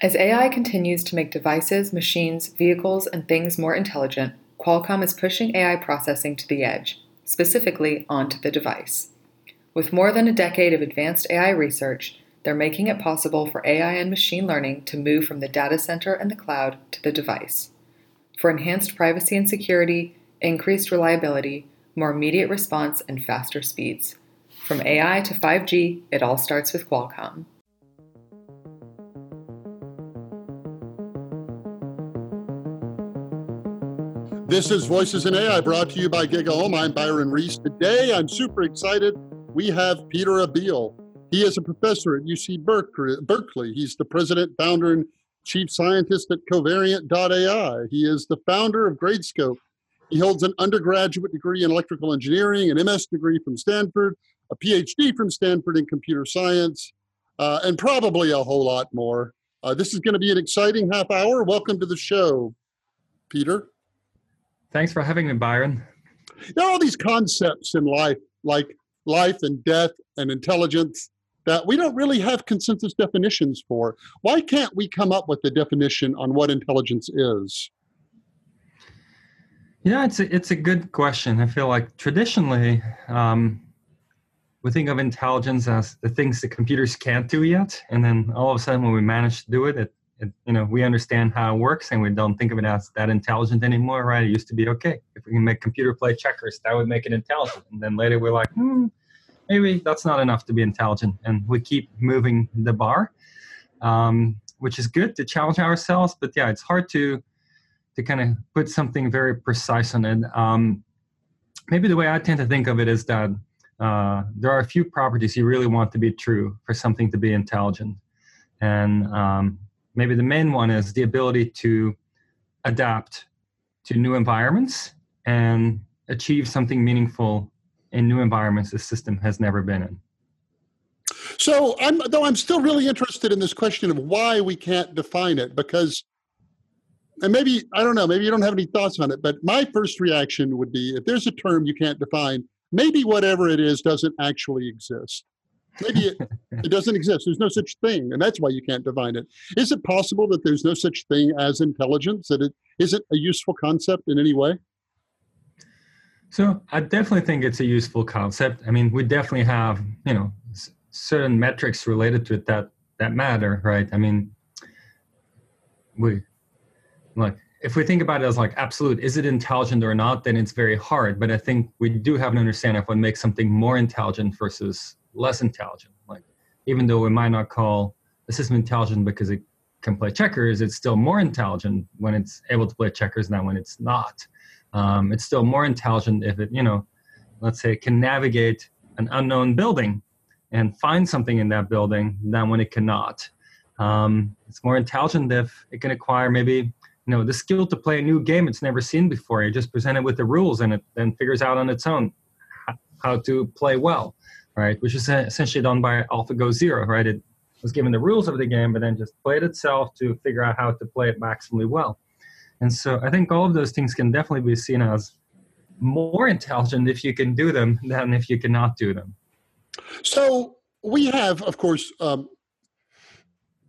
As AI continues to make devices, machines, vehicles, and things more intelligent, Qualcomm is pushing AI processing to the edge, specifically onto the device. With more than a decade of advanced AI research, they're making it possible for AI and machine learning to move from the data center and the cloud to the device. For enhanced privacy and security, increased reliability, more immediate response, and faster speeds. From AI to 5G, it all starts with Qualcomm. This is Voices in AI brought to you by GigaOM. I'm Byron Reese. Today, I'm super excited. We have Peter Abbeel. He is a professor at UC Berkeley. He's the president, founder, and chief scientist at Covariant.ai. He is the founder of Gradescope. He holds an undergraduate degree in electrical engineering, an MS degree from Stanford, a PhD from Stanford in computer science, uh, and probably a whole lot more. Uh, this is going to be an exciting half hour. Welcome to the show, Peter. Thanks for having me, Byron. There are all these concepts in life, like life and death and intelligence, that we don't really have consensus definitions for. Why can't we come up with a definition on what intelligence is? Yeah, it's a, it's a good question. I feel like traditionally, um, we think of intelligence as the things that computers can't do yet, and then all of a sudden, when we manage to do it, it it, you know we understand how it works and we don't think of it as that intelligent anymore right? It used to be okay if we can make computer play checkers that would make it intelligent. And then later we're like hmm, maybe that's not enough to be intelligent. And we keep moving the bar um, which is good to challenge ourselves. But yeah it's hard to to kind of put something very precise on it. Um, maybe the way i tend to think of it is that uh, there are a few properties you really want to be true for something to be intelligent. And um, maybe the main one is the ability to adapt to new environments and achieve something meaningful in new environments the system has never been in. So, I'm, though I'm still really interested in this question of why we can't define it, because, and maybe, I don't know, maybe you don't have any thoughts on it, but my first reaction would be if there's a term you can't define, maybe whatever it is doesn't actually exist. Maybe it, it doesn't exist. There's no such thing, and that's why you can't define it. Is it possible that there's no such thing as intelligence? That it isn't a useful concept in any way? So I definitely think it's a useful concept. I mean, we definitely have you know certain metrics related to it that that matter, right? I mean, we like if we think about it as like absolute, is it intelligent or not? Then it's very hard. But I think we do have an understanding of what makes something more intelligent versus less intelligent. Like even though we might not call a system intelligent because it can play checkers, it's still more intelligent when it's able to play checkers than when it's not. Um, it's still more intelligent if it, you know, let's say, can navigate an unknown building and find something in that building than when it cannot. Um, it's more intelligent if it can acquire maybe you know the skill to play a new game it's never seen before. You just present it with the rules and it then figures out on its own how to play well right? Which is essentially done by AlphaGo Zero, right? It was given the rules of the game, but then just played itself to figure out how to play it maximally well. And so I think all of those things can definitely be seen as more intelligent if you can do them than if you cannot do them. So we have, of course, um,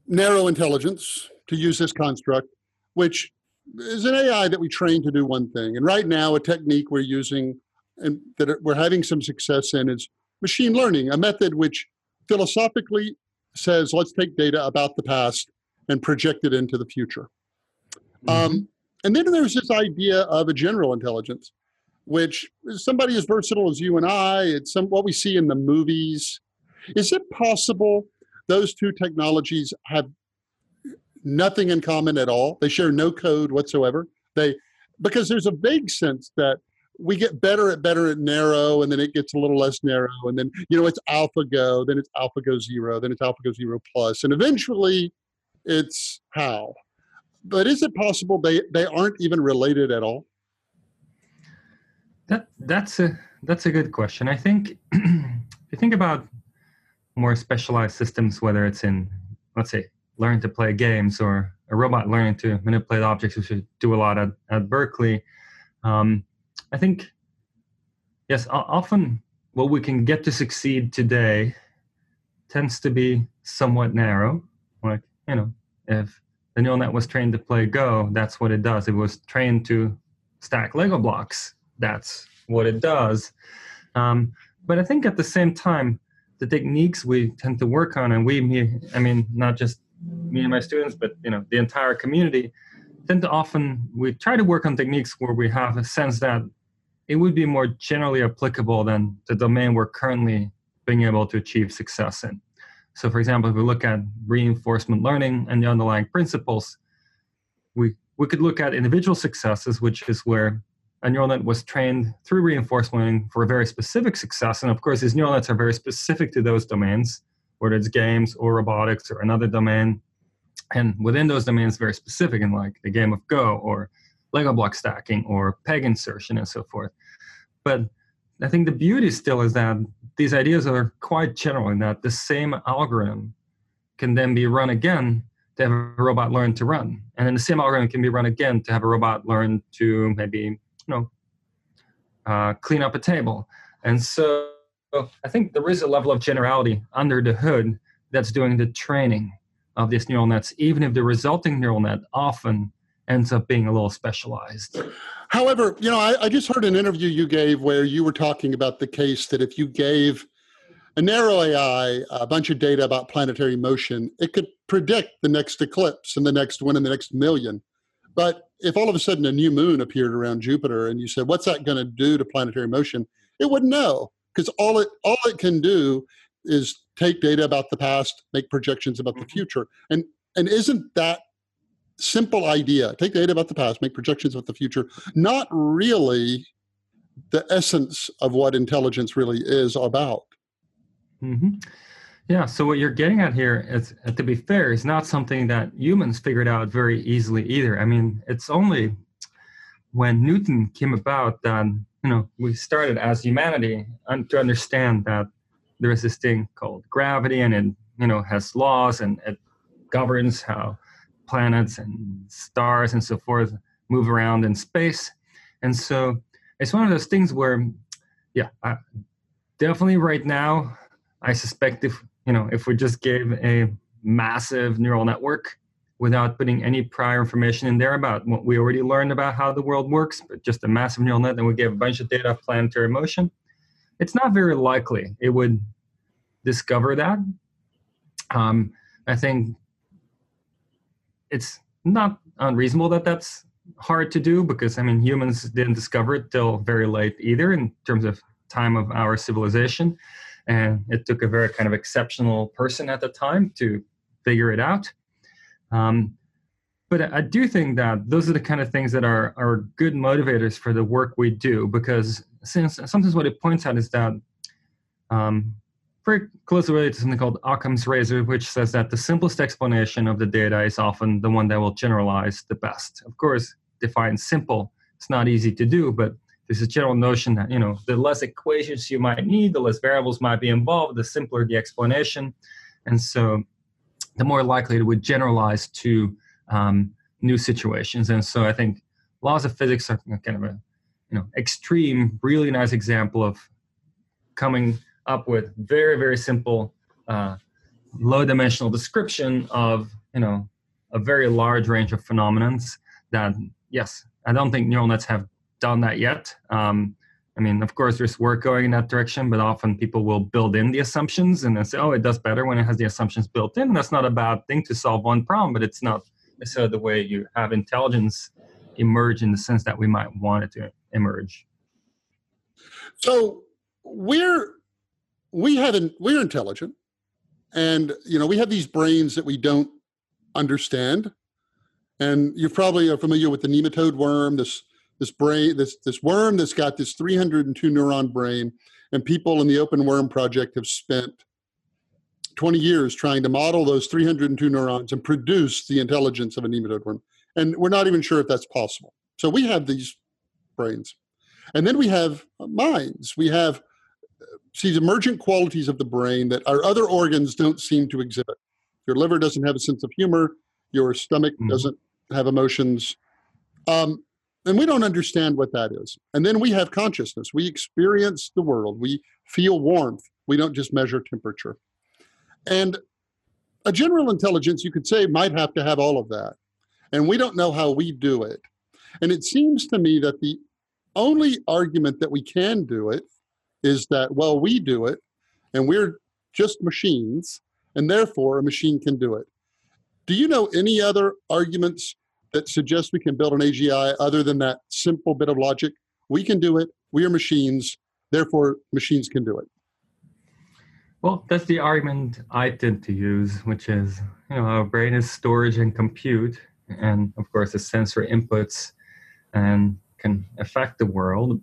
narrow intelligence, to use this construct, which is an AI that we train to do one thing. And right now, a technique we're using and that we're having some success in is machine learning, a method which philosophically says let's take data about the past and project it into the future. Mm-hmm. Um, and then there's this idea of a general intelligence, which is somebody as versatile as you and I. It's some what we see in the movies. Is it possible those two technologies have nothing in common at all? They share no code whatsoever. They because there's a vague sense that we get better at better at narrow and then it gets a little less narrow and then you know it's alphago then it's alphago zero then it's alphago zero plus and eventually it's HAL. But is it possible they they aren't even related at all? That that's a that's a good question. I think if you think about more specialized systems whether it's in let's say learning to play games or a robot learning to manipulate objects which we do a lot at, at berkeley. Um, I think, yes, often what we can get to succeed today tends to be somewhat narrow. Like, you know, If the neural net was trained to play Go, that's what it does. It was trained to stack Lego blocks. That's what it does. Um, but I think at the same time, the techniques we tend to work on, and we, me, I mean, not just me and my students, but you know, the entire community, tend to often we try to work on techniques where we have a sense that it would be more generally applicable than the domain we're currently being able to achieve success in. So, for example, if we look at reinforcement learning and the underlying principles, we, we could look at individual successes, which is where a neural net was trained through reinforcement learning for a very specific success. And of course, these neural nets are very specific to those domains, whether it's games or robotics or another domain. And within those domains, very specific in like the game of Go or Lego block stacking or peg insertion and so forth. But I think the beauty still is that these ideas are quite general in that the same algorithm can then be run again to have a robot learn to run. And then the same algorithm can be run again to have a robot learn to maybe, you know, uh, clean up a table. And so I think there is a level of generality under the hood that's doing the training of these neural nets, even if the resulting neural net often ends up being a little specialized. However, you know, I, I, just heard an interview you gave where you were talking about the case that if you gave a narrow AI a bunch of data about planetary motion, it could predict the next eclipse and the next one and the next million. But if all of a sudden a new moon appeared around Jupiter and you said, "What's that going to do to planetary motion?" it wouldn't know because all it all it can do is take data about the past, make projections about the mm-hmm. future, and and isn't that simple idea. Take data about the past make projections about the future. Not really the essence of what intelligence really is about. Mm-hmm. yeah so what you're getting at here is uh, to be fair is not something that humans figured out very easily either. I mean it's only when newton came about that you know we started as humanity to understand that there is this thing called gravity and it you know has laws and it governs how planets and stars and so forth move around in space. And so it's one of those things where, yeah, I, definitely right now, I suspect if you know if we just gave a massive neural network without putting any prior information in there about what we already learned about how the world works, but just a massive neural net, and we gave a bunch of data of planetary motion, it's not very likely it would discover that. Um, I think it's not unreasonable that that's hard to do because I mean humans didn't discover it till very late either in terms of time of our civilization, and it took a very kind of exceptional person at the time to figure it out. Um, but I do think that those are the kind of things that are are good motivators for the work we do because since sometimes what it points out is that um, very closely related to something called Occam's razor, which says that the simplest explanation of the data is often the one that will generalize the best. Of course, define simple, it's not easy to do, but there's a general notion that you know the less equations you might need, the less variables might be involved, the simpler the explanation, and so the more likely it would generalize to um, new situations. And so I think laws of physics are kind of a you know extreme, really nice example of coming up with very very simple uh, low dimensional description of you know a very large range of phenomenons that yes i don't think neural nets have done that yet. Um, i mean of course there's work going in that direction but often people will build in the assumptions and then say oh it does better when it has the assumptions built in. And that's not a bad thing to solve one problem but it's not necessarily the way you have intelligence emerge in the sense that we might want it to emerge. So we're we have an, we're intelligent. And you know we have these brains that we don't understand. And you probably are familiar with the nematode worm this this brain this this worm that's got this 302 neuron brain. And people in the OpenWorm project have spent 20 years trying to model those 302 neurons and produce the intelligence of a nematode worm. And we're not even sure if that's possible. So we have these brains. And then we have minds. We have sees emergent qualities of the brain that our other organs don't seem to exhibit. Your liver doesn't have a sense of humor. Your stomach mm-hmm. doesn't have emotions. Um, and we don't understand what that is. And then we have consciousness. We experience the world. We feel warmth. We don't just measure temperature. And a general intelligence, you could say, might have to have all of that. And we don't know how we do it. And it seems to me that the only argument that we can do it is that, well, we do it and we're just machines, and therefore a machine can do it. Do you know any other arguments that suggest we can build an AGI other than that simple bit of logic? We can do it, we are machines, therefore machines can do it. Well, that's the argument I tend to use, which is, you know, our brain is storage and compute, and of course, the sensory inputs and can affect the world.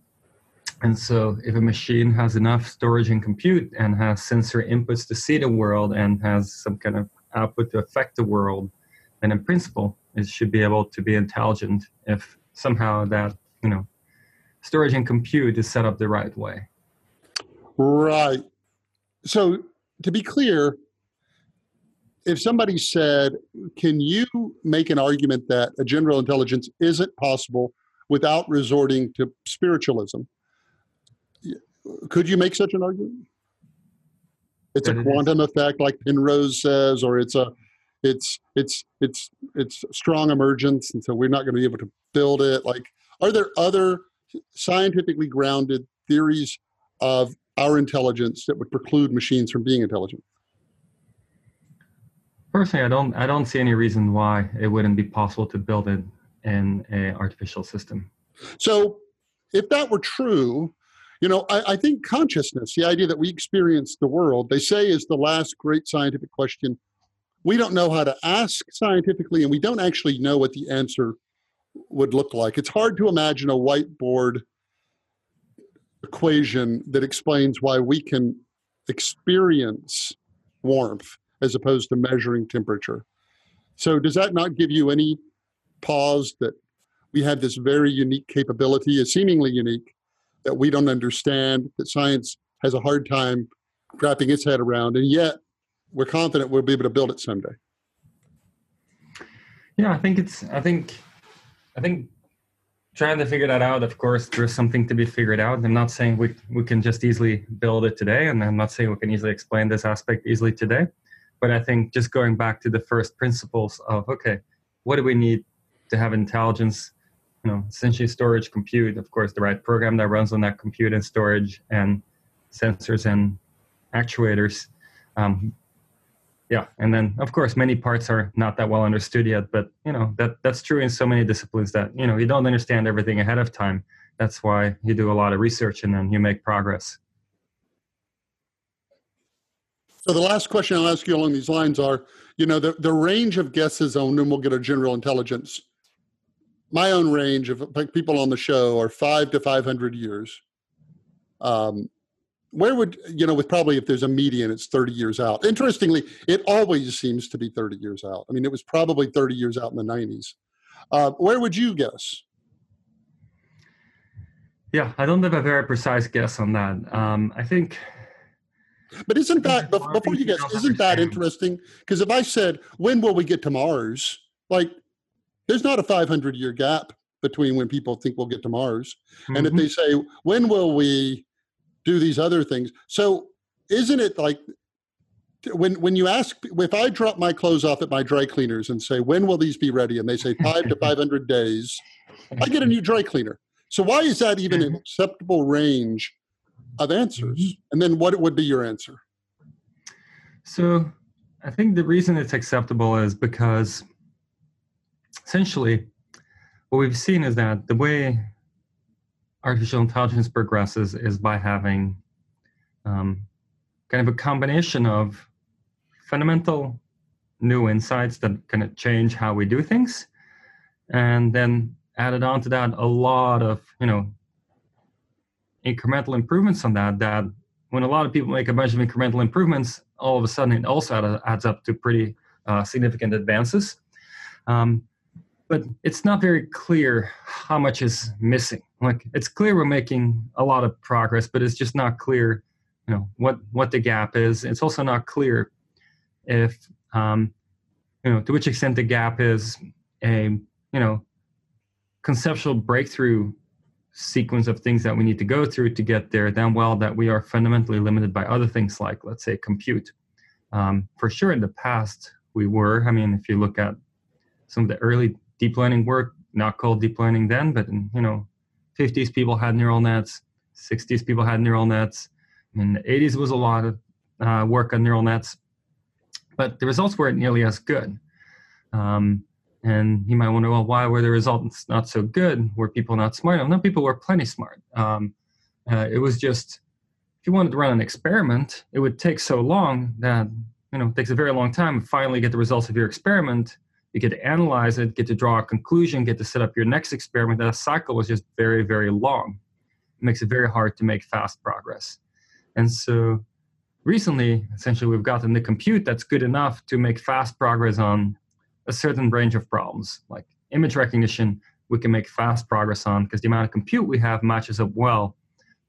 And so, if a machine has enough storage and compute and has sensory inputs to see the world and has some kind of output to affect the world, then in principle, it should be able to be intelligent if somehow that, you know, storage and compute is set up the right way. Right so to be clear, if somebody said, Can you make an argument that a general intelligence isn't possible without resorting to spiritualism? Could you make such an argument? It's a mm-hmm. quantum effect, like Penrose says, or it's a it's it's it's it's strong emergence, and so we're not going to be able to build it. Like, are there other scientifically grounded theories of our intelligence that would preclude machines from being intelligent? Personally, I don't. I don't see any reason why it wouldn't be possible to build it in an artificial system. So, if that were true, you know, I, I think consciousness, the idea that we experience the world, they say is the last great scientific question. We don't know how to ask scientifically, and we don't actually know what the answer would look like. It's hard to imagine a whiteboard equation that explains why we can experience warmth as opposed to measuring temperature. So, does that not give you any pause that we have this very unique capability, a seemingly unique, that we don't understand, that science has a hard time wrapping its head around, and yet we're confident we'll be able to build it someday? Yeah, I think it's, I think, I think trying to figure that out of course there's something to be figured out i'm not saying we, we can just easily build it today and i'm not saying we can easily explain this aspect easily today but i think just going back to the first principles of okay what do we need to have intelligence you know essentially storage compute of course the right program that runs on that compute and storage and sensors and actuators. Um, yeah and then of course many parts are not that well understood yet but you know that that's true in so many disciplines that you know you don't understand everything ahead of time. That's why you do a lot of research and then you make progress. So the last question i'll ask you along these lines are you know the, the range of guesses on when we'll get a general intelligence my own range of people on the show are five to 500 years. Um, where would you know with probably if there's a median it's 30 years out. Interestingly it always seems to be 30 years out. I mean it was probably 30 years out in the 90s uh, where would you guess? Yeah i don't have a very precise guess on that. Um, i think but isn't that before you guess isn't that interesting. because if i said when will we get to mars? Like there's not a 500 year gap between when people think we'll get to mars mm-hmm. and if mm-hmm. they say when will we do these other things. So isn't it like when when you ask if I drop my clothes off at my dry cleaners and say when will these be ready, and they say five to five hundred days, I get a new dry cleaner. So why is that even an mm-hmm. acceptable range of answers? Mm-hmm. And then what would be your answer? So I think the reason it's acceptable is because essentially what we've seen is that the way artificial intelligence progresses is by having um, kind of a combination of fundamental new insights that kind of change how we do things and then added on to that a lot of you know incremental improvements on that that when a lot of people make a bunch of incremental improvements all of a sudden it also adds up to pretty uh, significant advances. Um, but it's not very clear how much is missing. Like it's clear we're making a lot of progress, but it's just not clear, you know, what what the gap is. It's also not clear if, um, you know, to which extent the gap is a, you know, conceptual breakthrough sequence of things that we need to go through to get there. Then, well, that we are fundamentally limited by other things like, let's say, compute. Um, for sure, in the past, we were. I mean, if you look at some of the early deep learning work, not called deep learning then, but in, you know, 50s people had neural nets, 60s people had neural nets. In the 80s was a lot of uh, work on neural nets, but the results weren't nearly as good. Um, and you might wonder, well, why were the results not so good? Were people not smart enough? No, people were plenty smart. Um, uh, it was just if you wanted to run an experiment, it would take so long that you know it takes a very long time to finally get the results of your experiment. You get to analyze it, get to draw a conclusion, get to set up your next experiment. That cycle was just very, very long. It makes it very hard to make fast progress. And so recently, essentially, we've gotten the compute that's good enough to make fast progress on a certain range of problems, like image recognition. We can make fast progress on because the amount of compute we have matches up well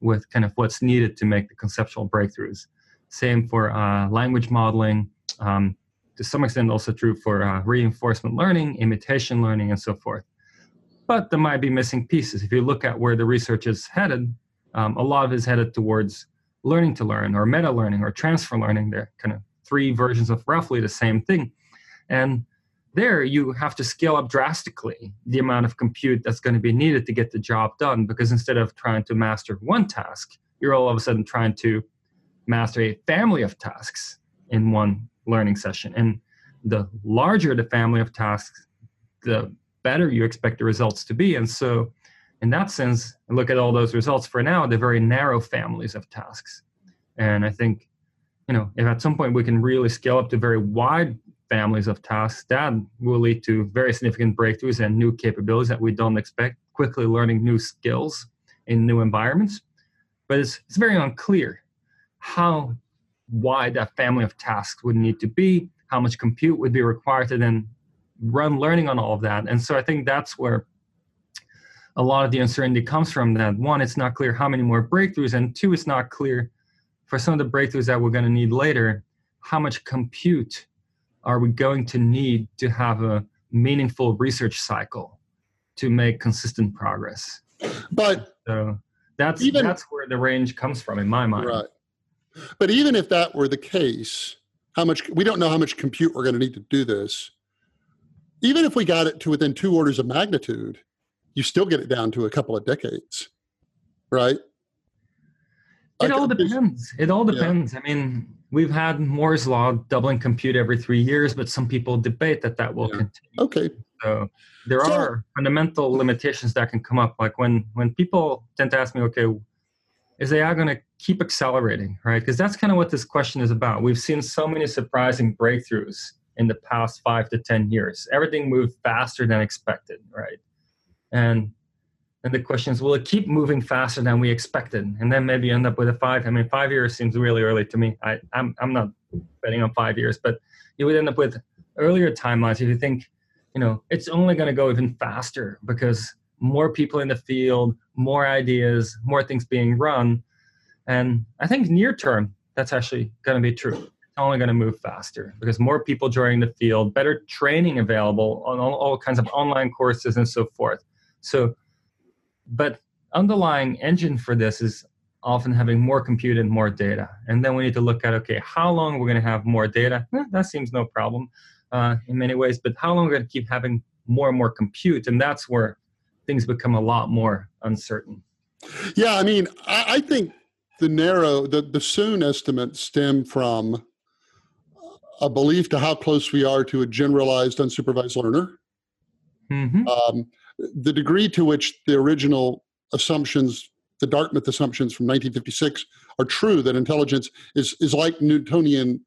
with kind of what's needed to make the conceptual breakthroughs. Same for uh, language modeling. Um, to some extent, also true for uh, reinforcement learning, imitation learning, and so forth. But there might be missing pieces. If you look at where the research is headed, um, a lot of it is headed towards learning to learn, or meta learning, or transfer learning. They're kind of three versions of roughly the same thing. And there you have to scale up drastically the amount of compute that's going to be needed to get the job done because instead of trying to master one task you're all of a sudden trying to master a family of tasks in one learning session. And the larger the family of tasks the better you expect the results to be. And so in that sense look at all those results. For now they're very narrow families of tasks. And i think you know if at some point we can really scale up to very wide families of tasks that will lead to very significant breakthroughs and new capabilities that we don't expect, quickly learning new skills in new environments. But it's, it's very unclear how wide that family of tasks would need to be, how much compute would be required to then run learning on all of that. And so I think that's where a lot of the uncertainty comes from that one, it's not clear how many more breakthroughs, and two, it's not clear for some of the breakthroughs that we're going to need later, how much compute are we going to need to have a meaningful research cycle to make consistent progress? But so that's even, that's where the range comes from in my mind. Right. But even if that were the case, how much we don't know how much compute we're going to need to do this. Even if we got it to within two orders of magnitude, you still get it down to a couple of decades, right? It all depends. It all depends. Yeah. I mean, we've had Moore's law doubling compute every three years, but some people debate that that will yeah. continue. Okay. So there so, are fundamental limitations that can come up. Like when when people tend to ask me, okay, is AI going to keep accelerating, right? Because that's kind of what this question is about. We've seen so many surprising breakthroughs in the past five to ten years. Everything moved faster than expected, right? And and the question is, will it keep moving faster than we expected? And then maybe end up with a five. I mean, five years seems really early to me. I, I'm, I'm not betting on five years, but you would end up with earlier timelines if you think, you know, it's only going to go even faster because more people in the field, more ideas, more things being run. And I think near term, that's actually going to be true. It's only going to move faster because more people joining the field, better training available on all, all kinds of online courses and so forth. So but underlying engine for this is often having more compute and more data. And then we need to look at, okay, how long we're going to have more data? Eh, that seems no problem uh, in many ways, but how long we're going to keep having more and more compute? And that's where things become a lot more uncertain. Yeah, I mean, I, I think the narrow, the, the soon estimates stem from a belief to how close we are to a generalized unsupervised learner. Mm-hmm. Um, the degree to which the original assumptions, the Dartmouth assumptions from 1956, are true that intelligence is is like Newtonian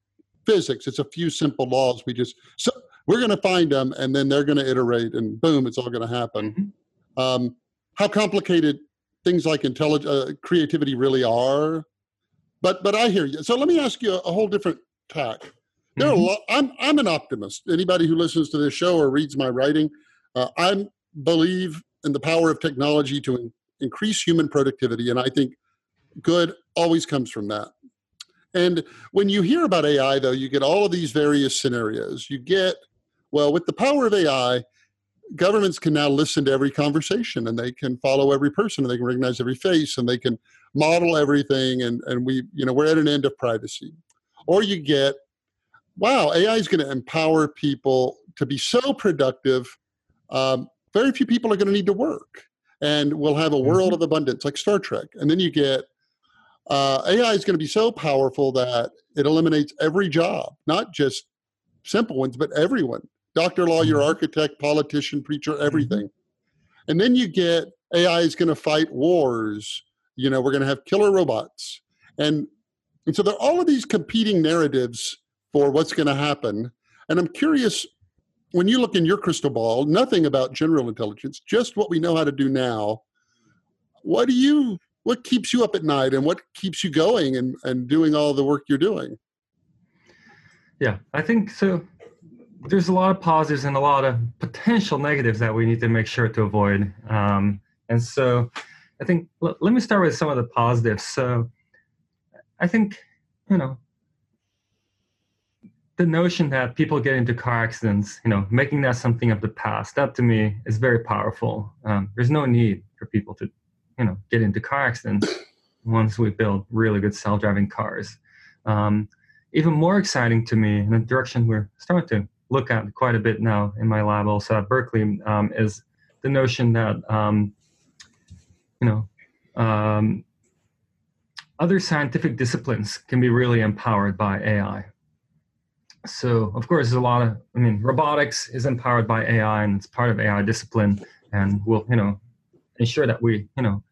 physics. It's a few simple laws. We just so we're going to find them, and then they're going to iterate, and boom, it's all going to happen. Mm-hmm. Um, how complicated things like intelligence, uh, creativity really are. But but I hear you. So let me ask you a, a whole different tack. There mm-hmm. are a mm-hmm. lot, I'm I'm an optimist. Anybody who listens to this show or reads my writing, uh, I'm believe in the power of technology to in, increase human productivity, and I think good always comes from that. And when you hear about AI, though, you get all of these various scenarios. You get, well, with the power of AI, governments can now listen to every conversation and they can follow every person and they can recognize every face and they can model everything and, and we, you know, we're at an end of privacy. Or you get wow, AI is going to empower people to be so productive. Um, very few people are going to need to work, and we'll have a world mm-hmm. of abundance like Star Trek. And then you get uh, AI is going to be so powerful that it eliminates every job, not just simple ones, but everyone doctor, lawyer, mm-hmm. architect, politician, preacher, mm-hmm. everything. And then you get AI is going to fight wars. You know, we're going to have killer robots. And, and so there are all of these competing narratives for what's going to happen. And I'm curious when you look in your crystal ball, nothing about general intelligence, just what we know how to do now. What do you what keeps you up at night and what keeps you going and, and doing all the work you're doing? Yeah, I think so. There's a lot of positives and a lot of potential negatives that we need to make sure to avoid. Um, and so I think l- let me start with some of the positives. So I think, you know, the notion that people get into car accidents, you know, making that something of the past, that to me is very powerful. Um, there's no need for people to, you know, get into car accidents once we build really good self-driving cars. Um, even more exciting to me, in the direction we're starting to look at quite a bit now in my lab, also at Berkeley, um, is the notion that um, you know, um, other scientific disciplines can be really empowered by AI. So, of course, there's a lot of, I mean, robotics is empowered by AI and it's part of AI discipline and will, you know, ensure that we, you know,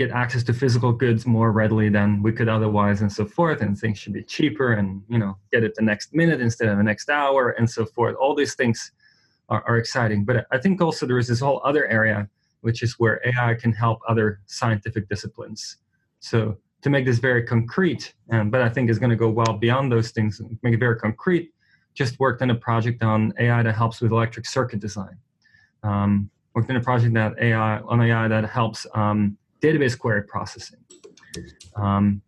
get access to physical goods more readily than we could otherwise and so forth and things should be cheaper and you know get it the next minute instead of the next hour and so forth all these things are, are exciting but i think also there is this whole other area which is where AI can help other scientific disciplines. So to make this very concrete, um, but I think is going to go well beyond those things, make it very concrete, just worked on a project on AI that helps with electric circuit design. Um, worked on a project that AI on AI that helps um, database query processing. Um,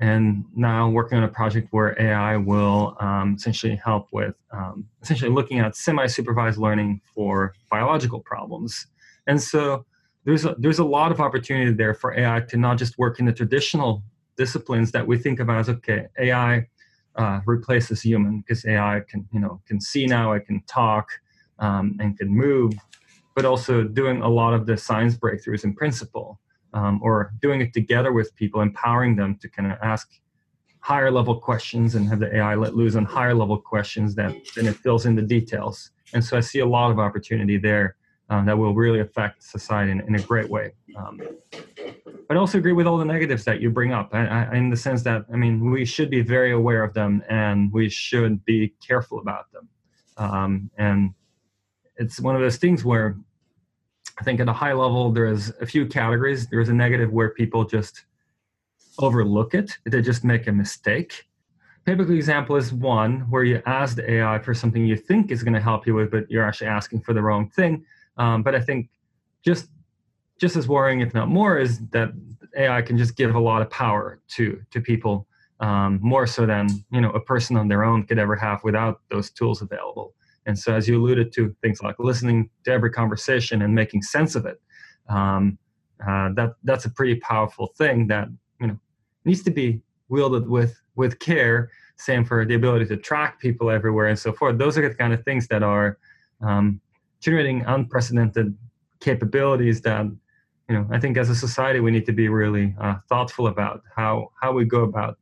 and now working on a project where AI will um, essentially help with um, essentially looking at semi-supervised learning for biological problems and so there's a, there's a lot of opportunity there for AI to not just work in the traditional disciplines that we think about as okay, AI uh, replaces human because AI can you know can see now, it can talk um, and can move, but also doing a lot of the science breakthroughs in principle, um, or doing it together with people, empowering them to kind of ask higher level questions and have the AI let loose on higher level questions that then it fills in the details. And so I see a lot of opportunity there um, that will really affect society in, in a great way. Um, but I also agree with all the negatives that you bring up, I, I, in the sense that I mean we should be very aware of them and we should be careful about them. Um, and it's one of those things where I think at a high level there is a few categories. There's a negative where people just overlook it; they just make a mistake. Typical example is one where you ask the AI for something you think is going to help you with, but you're actually asking for the wrong thing um, but I think just just as worrying, if not more, is that AI can just give a lot of power to to people um, more so than you know a person on their own could ever have without those tools available. And so, as you alluded to, things like listening to every conversation and making sense of it, um, uh, that that's a pretty powerful thing that you know needs to be wielded with with care. Same for the ability to track people everywhere and so forth. Those are the kind of things that are um, generating unprecedented capabilities that you know i think as a society we need to be really uh, thoughtful about how how we go about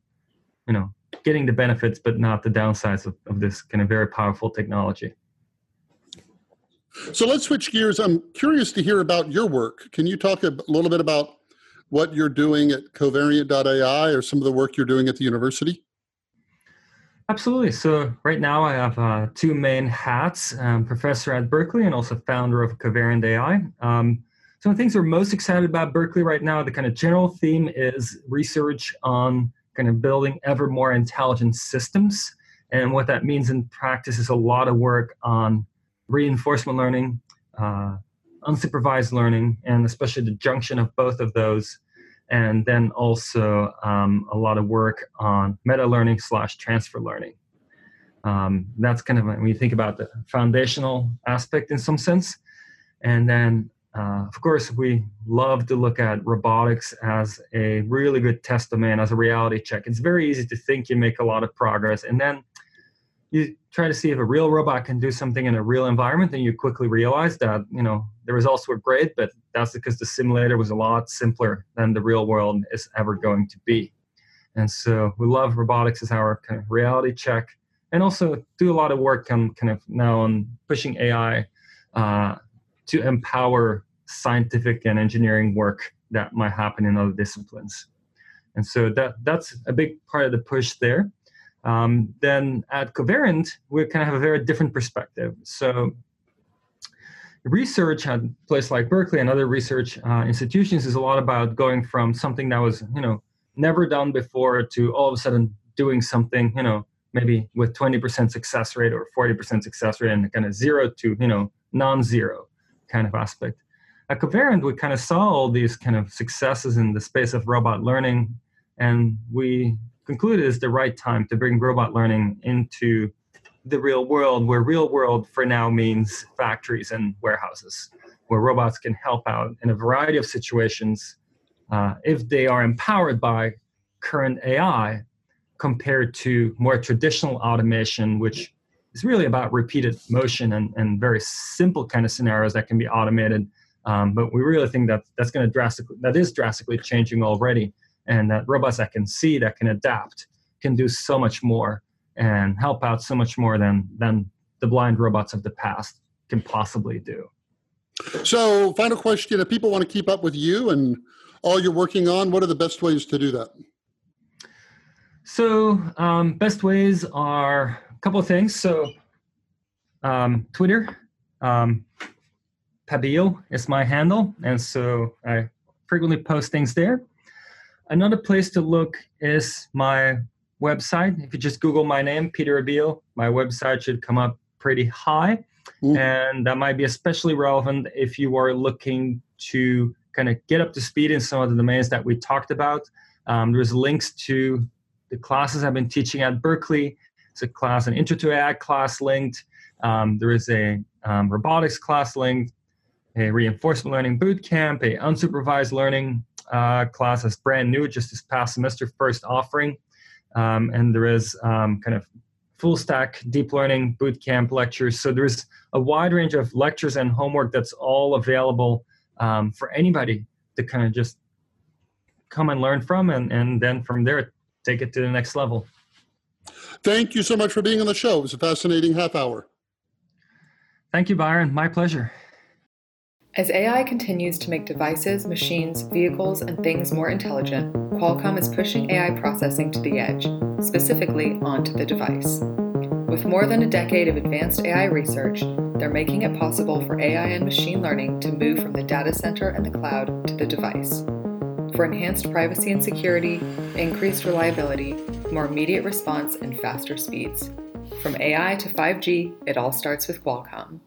you know getting the benefits but not the downsides of, of this kind of very powerful technology so let's switch gears i'm curious to hear about your work can you talk a little bit about what you're doing at covariant.ai or some of the work you're doing at the university Absolutely. So right now I have uh, two main hats: um, professor at Berkeley and also founder of Covariant AI. Um, some of the things we're most excited about Berkeley right now, the kind of general theme is research on of building ever more intelligent systems. And what that means in practice is a lot of work on reinforcement learning, uh, unsupervised learning, and especially the junction of both of those and then also um, a lot of work on meta learning slash transfer learning. Um, that's kind of when you think about the foundational aspect in some sense. And then, uh, of course, we love to look at robotics as a really good test domain, as a reality check. It's very easy to think you make a lot of progress, and then you try to see if a real robot can do something in a real environment, and you quickly realize that you know the results were great, but that's because the simulator was a lot simpler than the real world is ever going to be. And so we love robotics as our kind of reality check, and also do a lot of work on kind of now on pushing AI uh, to empower scientific and engineering work that might happen in other disciplines. And so that that's a big part of the push there. Um, then at Covariant, we kind of have a very different perspective. So research at a place like Berkeley and other research uh, institutions is a lot about going from something that was, you know, never done before to all of a sudden doing something, you know, maybe with 20% success rate or 40% success rate and kind of zero to, you know, non-zero kind of aspect. At Covariant, we kind of saw all these kind of successes in the space of robot learning, and we concluded it's the right time to bring robot learning into the real world, where real world for now means factories and warehouses, where robots can help out in a variety of situations uh, if they are empowered by current AI compared to more traditional automation, which is really about repeated motion and, and very simple kind of scenarios that can be automated. Um, but we really think that that's going to drastically, that is drastically changing already and that robots that can see, that can adapt, can do so much more and help out so much more than than the blind robots of the past can possibly do. So, final question: If people want to keep up with you and all you're working on, what are the best ways to do that? So, um, best ways are a couple of things. So, um, Twitter, um, Pabbeel is my handle, and so I frequently post things there. Another place to look is my website. If you just Google my name, Peter Abbeel, my website should come up pretty high. Mm. And that might be especially relevant if you are looking to kind of get up to speed in some of the domains that we talked about. Um, there's links to the classes I've been teaching at Berkeley. It's a class, an Intro to AI class linked. Um, there is a um, robotics class linked, a reinforcement learning bootcamp, a unsupervised learning uh, class that's brand new, just this past semester, first offering. Um, and there is um, kind of full stack deep learning bootcamp lectures. So there's a wide range of lectures and homework that's all available um, for anybody to kind of just come and learn from, and, and then from there, take it to the next level. Thank you so much for being on the show. It was a fascinating half hour. Thank you, Byron. My pleasure. As AI continues to make devices, machines, vehicles, and things more intelligent, Qualcomm is pushing AI processing to the edge, specifically onto the device. With more than a decade of advanced AI research, they're making it possible for AI and machine learning to move from the data center and the cloud to the device. For enhanced privacy and security, increased reliability, more immediate response, and faster speeds. From AI to 5G, it all starts with Qualcomm.